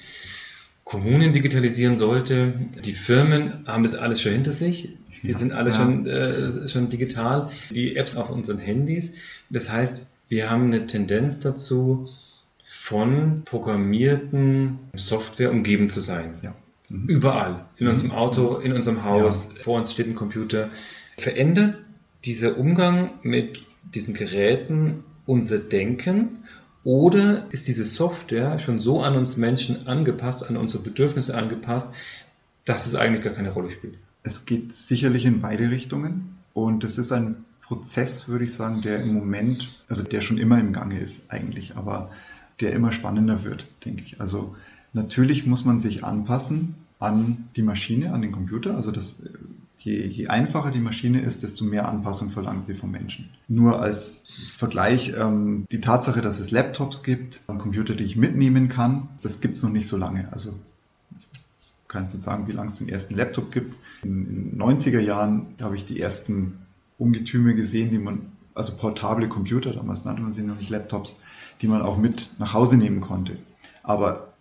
Kommunen digitalisieren sollte. Die Firmen haben das alles schon hinter sich. Die ja, sind alle ja. schon, äh, schon digital. Die Apps auf unseren Handys. Das heißt, wir haben eine Tendenz dazu, von programmierten Software umgeben zu sein. Ja. Mhm. Überall. In mhm. unserem Auto, in unserem Haus, ja. vor uns steht ein Computer. Verändert dieser Umgang mit diesen Geräten unser Denken oder ist diese Software schon so an uns Menschen angepasst, an unsere Bedürfnisse angepasst, dass es eigentlich gar keine Rolle spielt? Es geht sicherlich in beide Richtungen und es ist ein Prozess, würde ich sagen, der im Moment, also der schon immer im Gange ist eigentlich, aber der immer spannender wird, denke ich. Also natürlich muss man sich anpassen an die Maschine, an den Computer. Also das, je, je einfacher die Maschine ist, desto mehr Anpassung verlangt sie vom Menschen. Nur als Vergleich, ähm, die Tatsache, dass es Laptops gibt, Computer, die ich mitnehmen kann, das gibt es noch nicht so lange. Also kannst nicht sagen, wie lange es den ersten Laptop gibt. In den 90er Jahren habe ich die ersten Ungetüme gesehen, die man, also portable Computer, damals nannte man sie noch nicht Laptops, die man auch mit nach Hause nehmen konnte. Aber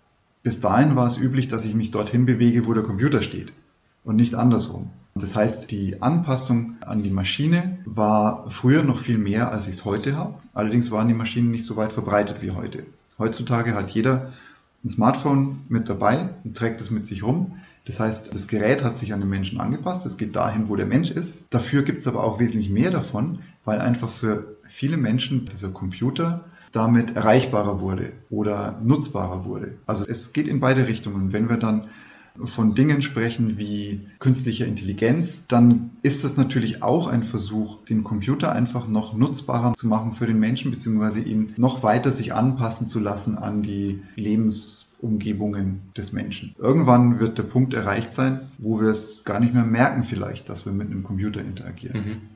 bis dahin war es üblich, dass ich mich dorthin bewege, wo der Computer steht und nicht andersrum. Das heißt, die Anpassung an die Maschine war früher noch viel mehr, als ich es heute habe. Allerdings waren die Maschinen nicht so weit verbreitet wie heute. Heutzutage hat jeder ein Smartphone mit dabei und trägt es mit sich rum. Das heißt, das Gerät hat sich an den Menschen angepasst, es geht dahin, wo der Mensch ist. Dafür gibt es aber auch wesentlich mehr davon, weil einfach für viele Menschen dieser Computer damit erreichbarer wurde oder nutzbarer wurde. Also es geht in beide Richtungen. Wenn wir dann von Dingen sprechen wie künstlicher Intelligenz, dann ist das natürlich auch ein Versuch, den Computer einfach noch nutzbarer zu machen für den Menschen, beziehungsweise ihn noch weiter sich anpassen zu lassen an die Lebensumgebungen des Menschen. Irgendwann wird der Punkt erreicht sein, wo wir es gar nicht mehr merken vielleicht, dass wir mit einem Computer interagieren. Mhm.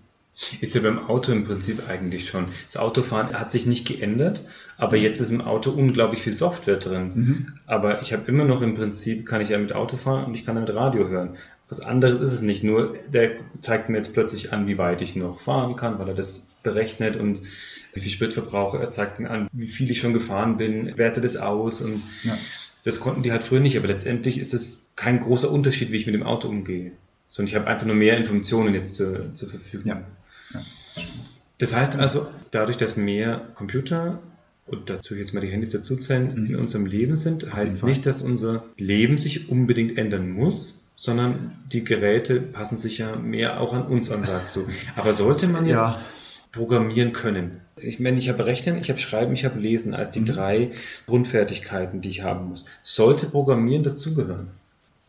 Ist ja beim Auto im Prinzip eigentlich schon. Das Autofahren hat sich nicht geändert, aber jetzt ist im Auto unglaublich viel Software drin. Mhm. Aber ich habe immer noch im Prinzip, kann ich ja mit Auto fahren und ich kann damit Radio hören. Was anderes ist es nicht. Nur der zeigt mir jetzt plötzlich an, wie weit ich noch fahren kann, weil er das berechnet und wie viel Spritverbrauch. Er zeigt mir an, wie viel ich schon gefahren bin, werte das aus und ja. das konnten die halt früher nicht. Aber letztendlich ist das kein großer Unterschied, wie ich mit dem Auto umgehe. Sondern ich habe einfach nur mehr Informationen jetzt zur, zur Verfügung. Ja. Das heißt also, dadurch, dass mehr Computer und dazu jetzt mal die Handys dazuzählen, mhm. in unserem Leben sind, heißt nicht, dass unser Leben sich unbedingt ändern muss, sondern die Geräte passen sich ja mehr auch an uns an, sagst du. Aber sollte man jetzt ja. programmieren können? Ich meine, ich habe Rechnen, ich habe Schreiben, ich habe Lesen als die mhm. drei Grundfertigkeiten, die ich haben muss. Sollte Programmieren dazugehören?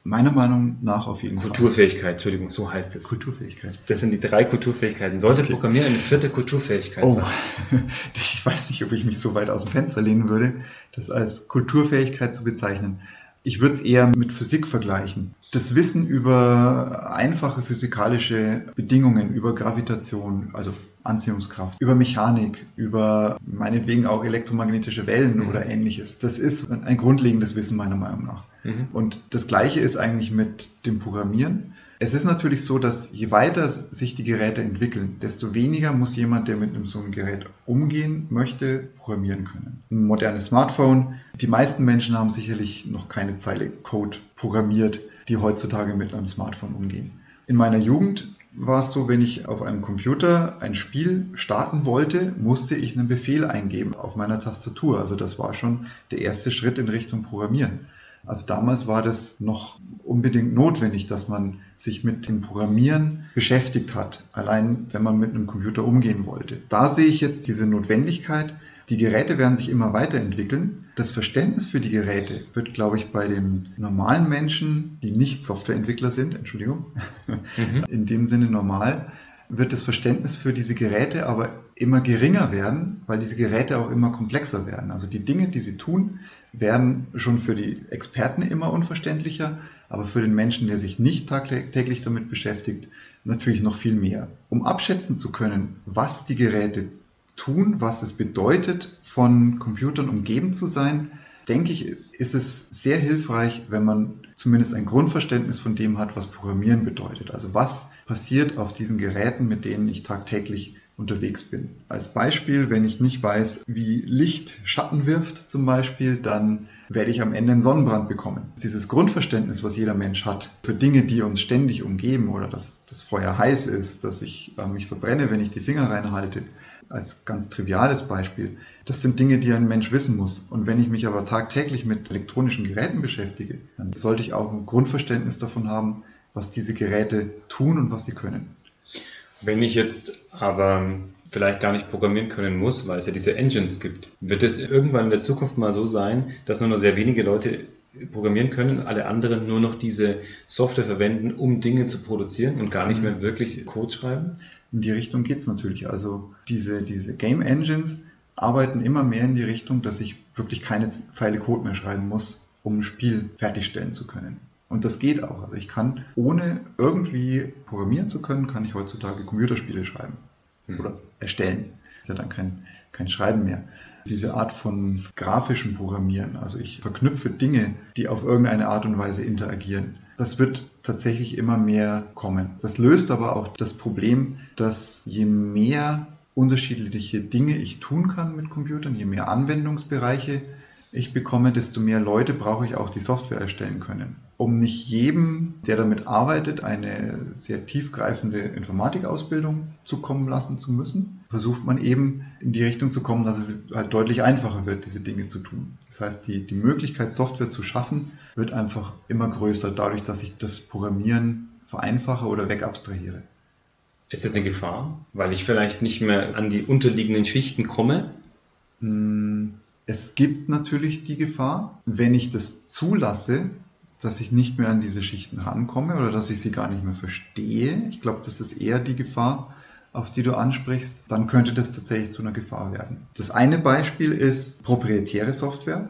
Meiner Meinung nach auf jeden Fall. Kulturfähigkeit, Entschuldigung, so heißt es. Kulturfähigkeit. Das sind die drei Kulturfähigkeiten. Sollte okay. Programmieren eine vierte Kulturfähigkeit oh. sein? Ich weiß nicht, ob ich mich so weit aus dem Fenster lehnen würde, das als Kulturfähigkeit zu bezeichnen. Ich würde es eher mit Physik vergleichen. Das Wissen über einfache physikalische Bedingungen, über Gravitation, also Anziehungskraft, über Mechanik, über meinetwegen auch elektromagnetische Wellen mhm. oder ähnliches. Das ist ein grundlegendes Wissen meiner Meinung nach. Mhm. Und das Gleiche ist eigentlich mit dem Programmieren. Es ist natürlich so, dass je weiter sich die Geräte entwickeln, desto weniger muss jemand, der mit einem so einem Gerät umgehen möchte, programmieren können. Ein modernes Smartphone, die meisten Menschen haben sicherlich noch keine Zeile Code programmiert, die heutzutage mit einem Smartphone umgehen. In meiner Jugend war es so, wenn ich auf einem Computer ein Spiel starten wollte, musste ich einen Befehl eingeben auf meiner Tastatur. Also das war schon der erste Schritt in Richtung Programmieren. Also damals war das noch unbedingt notwendig, dass man sich mit dem Programmieren beschäftigt hat, allein wenn man mit einem Computer umgehen wollte. Da sehe ich jetzt diese Notwendigkeit. Die Geräte werden sich immer weiterentwickeln. Das Verständnis für die Geräte wird, glaube ich, bei den normalen Menschen, die nicht Softwareentwickler sind, Entschuldigung, mhm. in dem Sinne normal, wird das Verständnis für diese Geräte aber immer geringer werden, weil diese Geräte auch immer komplexer werden. Also die Dinge, die sie tun, werden schon für die Experten immer unverständlicher, aber für den Menschen, der sich nicht tagtäglich damit beschäftigt, natürlich noch viel mehr. Um abschätzen zu können, was die Geräte tun, was es bedeutet, von Computern umgeben zu sein, denke ich, ist es sehr hilfreich, wenn man zumindest ein Grundverständnis von dem hat, was Programmieren bedeutet. Also was passiert auf diesen Geräten, mit denen ich tagtäglich unterwegs bin. Als Beispiel, wenn ich nicht weiß, wie Licht Schatten wirft zum Beispiel, dann werde ich am Ende einen Sonnenbrand bekommen. Dieses Grundverständnis, was jeder Mensch hat für Dinge, die uns ständig umgeben oder dass das Feuer heiß ist, dass ich äh, mich verbrenne, wenn ich die Finger reinhalte, als ganz triviales Beispiel. Das sind Dinge, die ein Mensch wissen muss. Und wenn ich mich aber tagtäglich mit elektronischen Geräten beschäftige, dann sollte ich auch ein Grundverständnis davon haben, was diese Geräte tun und was sie können. Wenn ich jetzt aber vielleicht gar nicht programmieren können muss, weil es ja diese Engines gibt, wird es irgendwann in der Zukunft mal so sein, dass nur noch sehr wenige Leute programmieren können, alle anderen nur noch diese Software verwenden, um Dinge zu produzieren und gar nicht mhm. mehr wirklich Code schreiben? In die Richtung geht es natürlich. Also diese, diese Game Engines arbeiten immer mehr in die Richtung, dass ich wirklich keine Zeile Code mehr schreiben muss, um ein Spiel fertigstellen zu können. Und das geht auch. Also ich kann, ohne irgendwie programmieren zu können, kann ich heutzutage Computerspiele schreiben hm. oder erstellen. Das ist ja dann kein, kein Schreiben mehr. Diese Art von grafischem Programmieren, also ich verknüpfe Dinge, die auf irgendeine Art und Weise interagieren. Das wird tatsächlich immer mehr kommen. Das löst aber auch das Problem, dass je mehr unterschiedliche Dinge ich tun kann mit Computern, je mehr Anwendungsbereiche ich bekomme, desto mehr Leute brauche ich auch, die Software erstellen können. Um nicht jedem, der damit arbeitet, eine sehr tiefgreifende Informatikausbildung zukommen lassen zu müssen, versucht man eben in die Richtung zu kommen, dass es halt deutlich einfacher wird, diese Dinge zu tun. Das heißt, die, die Möglichkeit, Software zu schaffen, wird einfach immer größer, dadurch, dass ich das Programmieren vereinfache oder wegabstrahiere. Ist das eine Gefahr, weil ich vielleicht nicht mehr an die unterliegenden Schichten komme? Hm, es gibt natürlich die Gefahr, wenn ich das zulasse, dass ich nicht mehr an diese Schichten rankomme oder dass ich sie gar nicht mehr verstehe. Ich glaube, das ist eher die Gefahr, auf die du ansprichst. Dann könnte das tatsächlich zu einer Gefahr werden. Das eine Beispiel ist proprietäre Software.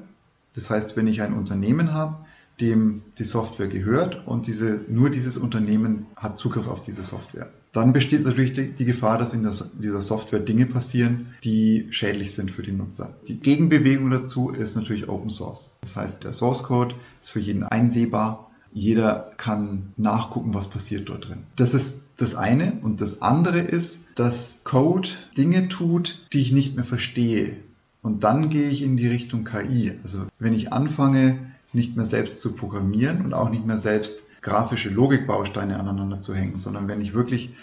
Das heißt, wenn ich ein Unternehmen habe, dem die Software gehört und diese, nur dieses Unternehmen hat Zugriff auf diese Software. Dann besteht natürlich die, Gefahr, dass in dieser Software Dinge passieren, die schädlich sind für die Nutzer. Die Gegenbewegung dazu ist natürlich Open Source. Das heißt, der Source Code ist für jeden einsehbar. Jeder kann nachgucken, was passiert dort drin. Das ist das eine. Und das andere ist, dass Code Dinge tut, die ich nicht mehr verstehe. Und dann gehe ich in die Richtung KI. Also wenn ich anfange, nicht mehr selbst zu programmieren und auch nicht mehr selbst grafische Logikbausteine aneinander zu hängen, sondern wenn ich wirklich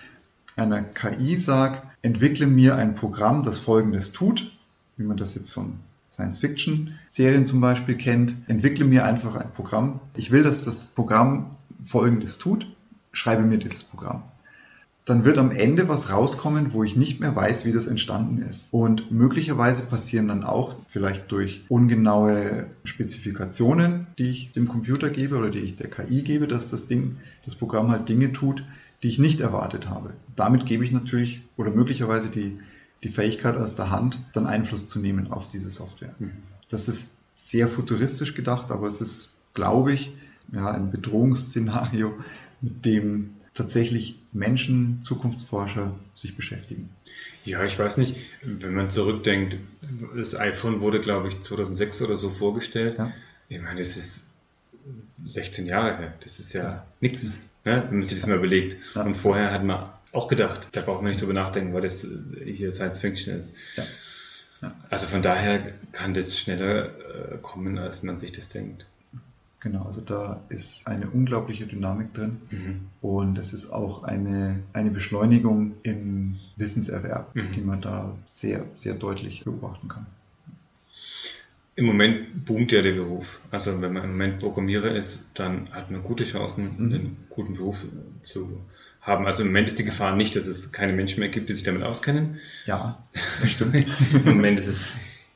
einer KI sage, entwickle mir ein Programm, das Folgendes tut, wie man das jetzt von Science-Fiction-Serien zum Beispiel kennt, entwickle mir einfach ein Programm. Ich will, dass das Programm Folgendes tut, schreibe mir dieses Programm dann wird am Ende was rauskommen, wo ich nicht mehr weiß, wie das entstanden ist. Und möglicherweise passieren dann auch vielleicht durch ungenaue Spezifikationen, die ich dem Computer gebe oder die ich der KI gebe, dass das Ding, das Programm halt Dinge tut, die ich nicht erwartet habe. Damit gebe ich natürlich oder möglicherweise die, die Fähigkeit aus der Hand, dann Einfluss zu nehmen auf diese Software. Mhm. Das ist sehr futuristisch gedacht, aber es ist, glaube ich, ja, ein Bedrohungsszenario, mit dem tatsächlich Menschen, Zukunftsforscher sich beschäftigen. Ja, ich weiß nicht, wenn man zurückdenkt, das iPhone wurde, glaube ich, 2006 oder so vorgestellt. Ja. Ich meine, das ist 16 Jahre her. Das ist ja, ja. nichts, ne, wenn man sich das mal überlegt. Ja. Und vorher hat man auch gedacht, da braucht man nicht drüber nachdenken, weil das hier Science Fiction ist. Also von daher kann das schneller äh, kommen, als man sich das denkt. Genau, also da ist eine unglaubliche Dynamik drin mhm. und es ist auch eine, eine Beschleunigung im Wissenserwerb, mhm. die man da sehr, sehr deutlich beobachten kann. Im Moment boomt ja der Beruf. Also wenn man im Moment Programmierer ist, dann hat man gute Chancen, mhm. einen guten Beruf zu haben. Also im Moment ist die Gefahr nicht, dass es keine Menschen mehr gibt, die sich damit auskennen. Ja, das stimmt. Im Moment ist es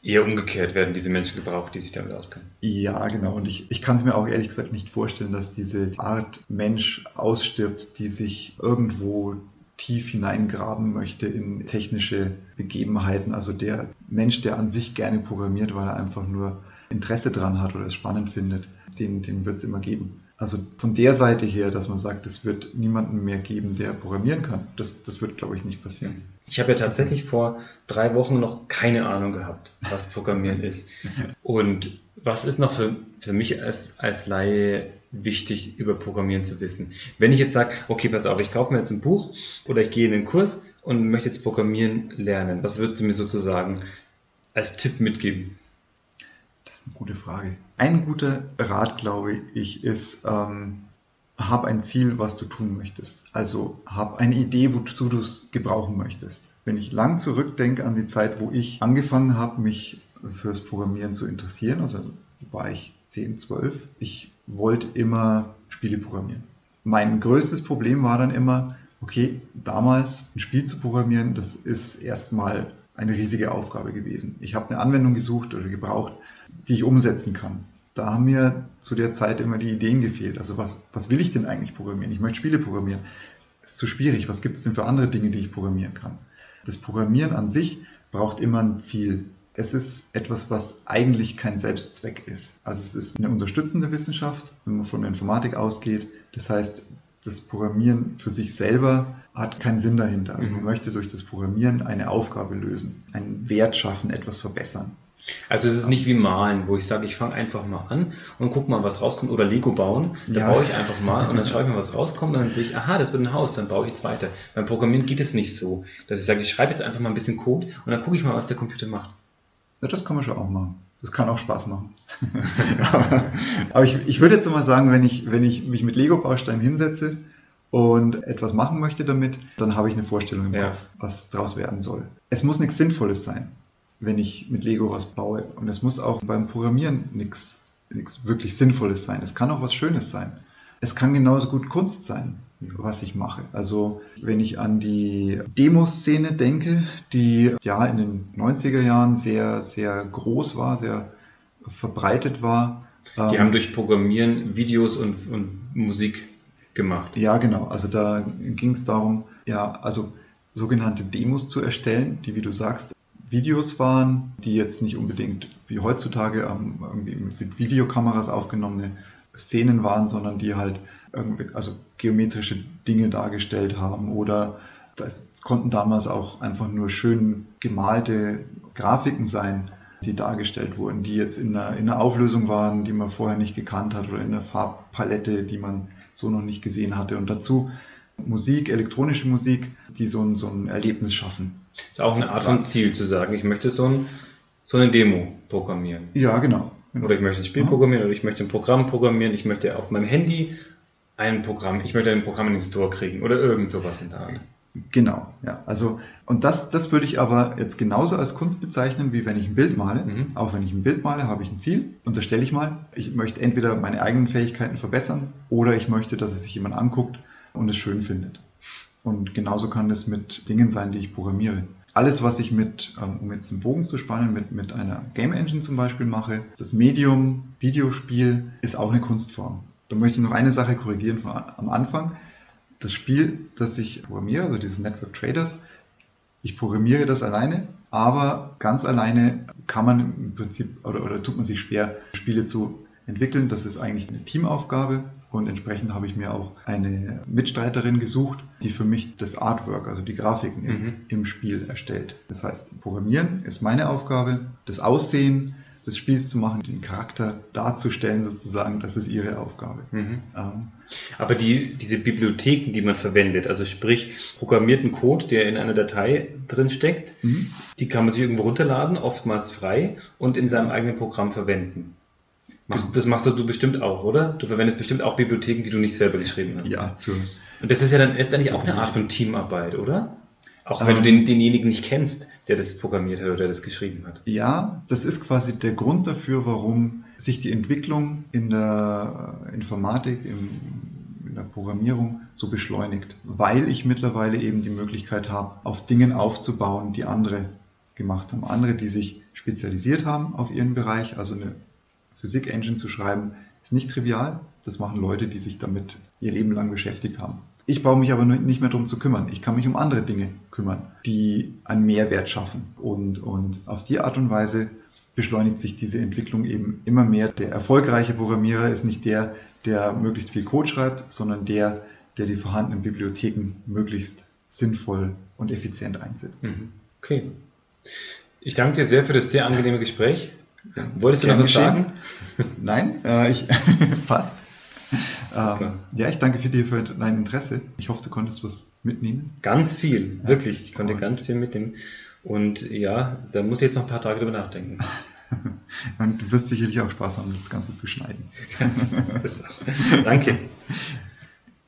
eher umgekehrt werden diese Menschen gebraucht, die sich damit auskennen. Ja, genau. Und ich, ich kann es mir auch ehrlich gesagt nicht vorstellen, dass diese Art Mensch ausstirbt, die sich irgendwo tief hineingraben möchte in technische Begebenheiten. Also der Mensch, der an sich gerne programmiert, weil er einfach nur Interesse dran hat oder es spannend findet, den, den wird es immer geben. Also von der Seite her, dass man sagt, es wird niemanden mehr geben, der programmieren kann, das, das wird, glaube ich, nicht passieren. Ich habe ja tatsächlich vor drei Wochen noch keine Ahnung gehabt, was Programmieren ist. Und was ist noch für, für mich als, als Laie wichtig, über Programmieren zu wissen? Wenn ich jetzt sage, okay, pass auf, ich kaufe mir jetzt ein Buch oder ich gehe in einen Kurs und möchte jetzt Programmieren lernen, was würdest du mir sozusagen als Tipp mitgeben? ist eine gute Frage. Ein guter Rat, glaube ich, ist, ähm, hab ein Ziel, was du tun möchtest. Also hab eine Idee, wozu du es gebrauchen möchtest. Wenn ich lang zurückdenke an die Zeit, wo ich angefangen habe, mich fürs Programmieren zu interessieren, also war ich 10, 12, ich wollte immer Spiele programmieren. Mein größtes Problem war dann immer, okay, damals ein Spiel zu programmieren, das ist erstmal eine riesige Aufgabe gewesen. Ich habe eine Anwendung gesucht oder gebraucht, die ich umsetzen kann. Da haben mir zu der Zeit immer die Ideen gefehlt. Also was, was will ich denn eigentlich programmieren? Ich möchte Spiele programmieren. Das ist zu schwierig. Was gibt es denn für andere Dinge, die ich programmieren kann? Das Programmieren an sich braucht immer ein Ziel. Es ist etwas, was eigentlich kein Selbstzweck ist. Also es ist eine unterstützende Wissenschaft, wenn man von der Informatik ausgeht. Das heißt, das Programmieren für sich selber hat keinen Sinn dahinter. Also man mhm. möchte durch das Programmieren eine Aufgabe lösen, einen Wert schaffen, etwas verbessern. Also es ist nicht wie Malen, wo ich sage, ich fange einfach mal an und guck mal, was rauskommt. Oder Lego bauen, da ja. baue ich einfach mal und dann schaue ich mal, was rauskommt und dann sehe ich, aha, das wird ein Haus, dann baue ich jetzt weiter. Beim Programmieren geht es nicht so, dass ich sage, ich schreibe jetzt einfach mal ein bisschen Code und dann gucke ich mal, was der Computer macht. Ja, das kann man schon auch machen. Das kann auch Spaß machen. aber, aber ich, ich würde jetzt mal sagen, wenn ich, wenn ich mich mit Lego-Bausteinen hinsetze und etwas machen möchte damit, dann habe ich eine Vorstellung im ja. Kopf, was draus werden soll. Es muss nichts Sinnvolles sein wenn ich mit Lego was baue. Und es muss auch beim Programmieren nichts wirklich Sinnvolles sein. Es kann auch was Schönes sein. Es kann genauso gut Kunst sein, was ich mache. Also wenn ich an die Demoszene denke, die ja in den 90er Jahren sehr, sehr groß war, sehr verbreitet war. Die ähm, haben durch Programmieren Videos und, und Musik gemacht. Ja, genau. Also da ging es darum, ja, also sogenannte Demos zu erstellen, die, wie du sagst, Videos waren, die jetzt nicht unbedingt wie heutzutage ähm, irgendwie mit Videokameras aufgenommene Szenen waren, sondern die halt irgendwie, also geometrische Dinge dargestellt haben oder das konnten damals auch einfach nur schön gemalte Grafiken sein, die dargestellt wurden, die jetzt in einer, in einer Auflösung waren, die man vorher nicht gekannt hat oder in einer Farbpalette, die man so noch nicht gesehen hatte. Und dazu Musik, elektronische Musik, die so ein, so ein Erlebnis schaffen. Das ist auch eine Art von Ziel zu sagen, ich möchte so, ein, so eine Demo programmieren. Ja, genau. genau. Oder ich möchte ein Spiel programmieren oder ich möchte ein Programm programmieren, ich möchte auf meinem Handy ein Programm, ich möchte ein Programm in den Store kriegen oder irgend sowas in der Art. Genau, ja. Also, und das, das würde ich aber jetzt genauso als Kunst bezeichnen, wie wenn ich ein Bild male. Mhm. Auch wenn ich ein Bild male, habe ich ein Ziel. Unterstelle ich mal, ich möchte entweder meine eigenen Fähigkeiten verbessern oder ich möchte, dass es sich jemand anguckt und es schön findet. Und genauso kann es mit Dingen sein, die ich programmiere. Alles, was ich mit, ähm, um jetzt einen Bogen zu spannen, mit, mit einer Game Engine zum Beispiel mache, das Medium, Videospiel, ist auch eine Kunstform. Da möchte ich noch eine Sache korrigieren am Anfang. Das Spiel, das ich programmiere, also dieses Network Traders, ich programmiere das alleine, aber ganz alleine kann man im Prinzip oder, oder tut man sich schwer, Spiele zu entwickeln. Das ist eigentlich eine Teamaufgabe und entsprechend habe ich mir auch eine Mitstreiterin gesucht, die für mich das Artwork, also die Grafiken im, mhm. im Spiel erstellt. Das heißt, Programmieren ist meine Aufgabe, das Aussehen des Spiels zu machen, den Charakter darzustellen sozusagen, das ist ihre Aufgabe. Mhm. Ähm, aber die, diese Bibliotheken, die man verwendet, also sprich programmierten Code, der in einer Datei drin steckt, mhm. die kann man sich irgendwo runterladen, oftmals frei und in seinem eigenen Programm verwenden. Machst, das machst du bestimmt auch, oder? Du verwendest bestimmt auch Bibliotheken, die du nicht selber geschrieben hast. Ja, zu. Und das ist ja dann letztendlich auch eine Art von Teamarbeit, oder? Auch wenn ähm, du den, denjenigen nicht kennst, der das programmiert hat oder das geschrieben hat. Ja, das ist quasi der Grund dafür, warum sich die Entwicklung in der Informatik, im, in der Programmierung so beschleunigt. Weil ich mittlerweile eben die Möglichkeit habe, auf Dingen aufzubauen, die andere gemacht haben. Andere, die sich spezialisiert haben auf ihren Bereich, also eine Physik-Engine zu schreiben, ist nicht trivial. Das machen Leute, die sich damit ihr Leben lang beschäftigt haben. Ich brauche mich aber nicht mehr darum zu kümmern. Ich kann mich um andere Dinge kümmern, die einen Mehrwert schaffen. Und, und auf die Art und Weise beschleunigt sich diese Entwicklung eben immer mehr. Der erfolgreiche Programmierer ist nicht der, der möglichst viel Code schreibt, sondern der, der die vorhandenen Bibliotheken möglichst sinnvoll und effizient einsetzt. Mhm. Okay. Ich danke dir sehr für das sehr angenehme Gespräch. Wolltest du noch was sagen? Nein, äh, ich fast. Ähm, ja, ich danke dir für dein Interesse. Ich hoffe, du konntest was mitnehmen. Ganz viel, ja. wirklich. Ich konnte ganz viel mitnehmen. Und ja, da muss ich jetzt noch ein paar Tage drüber nachdenken. Und du wirst sicherlich auch Spaß haben, das Ganze zu schneiden. Danke.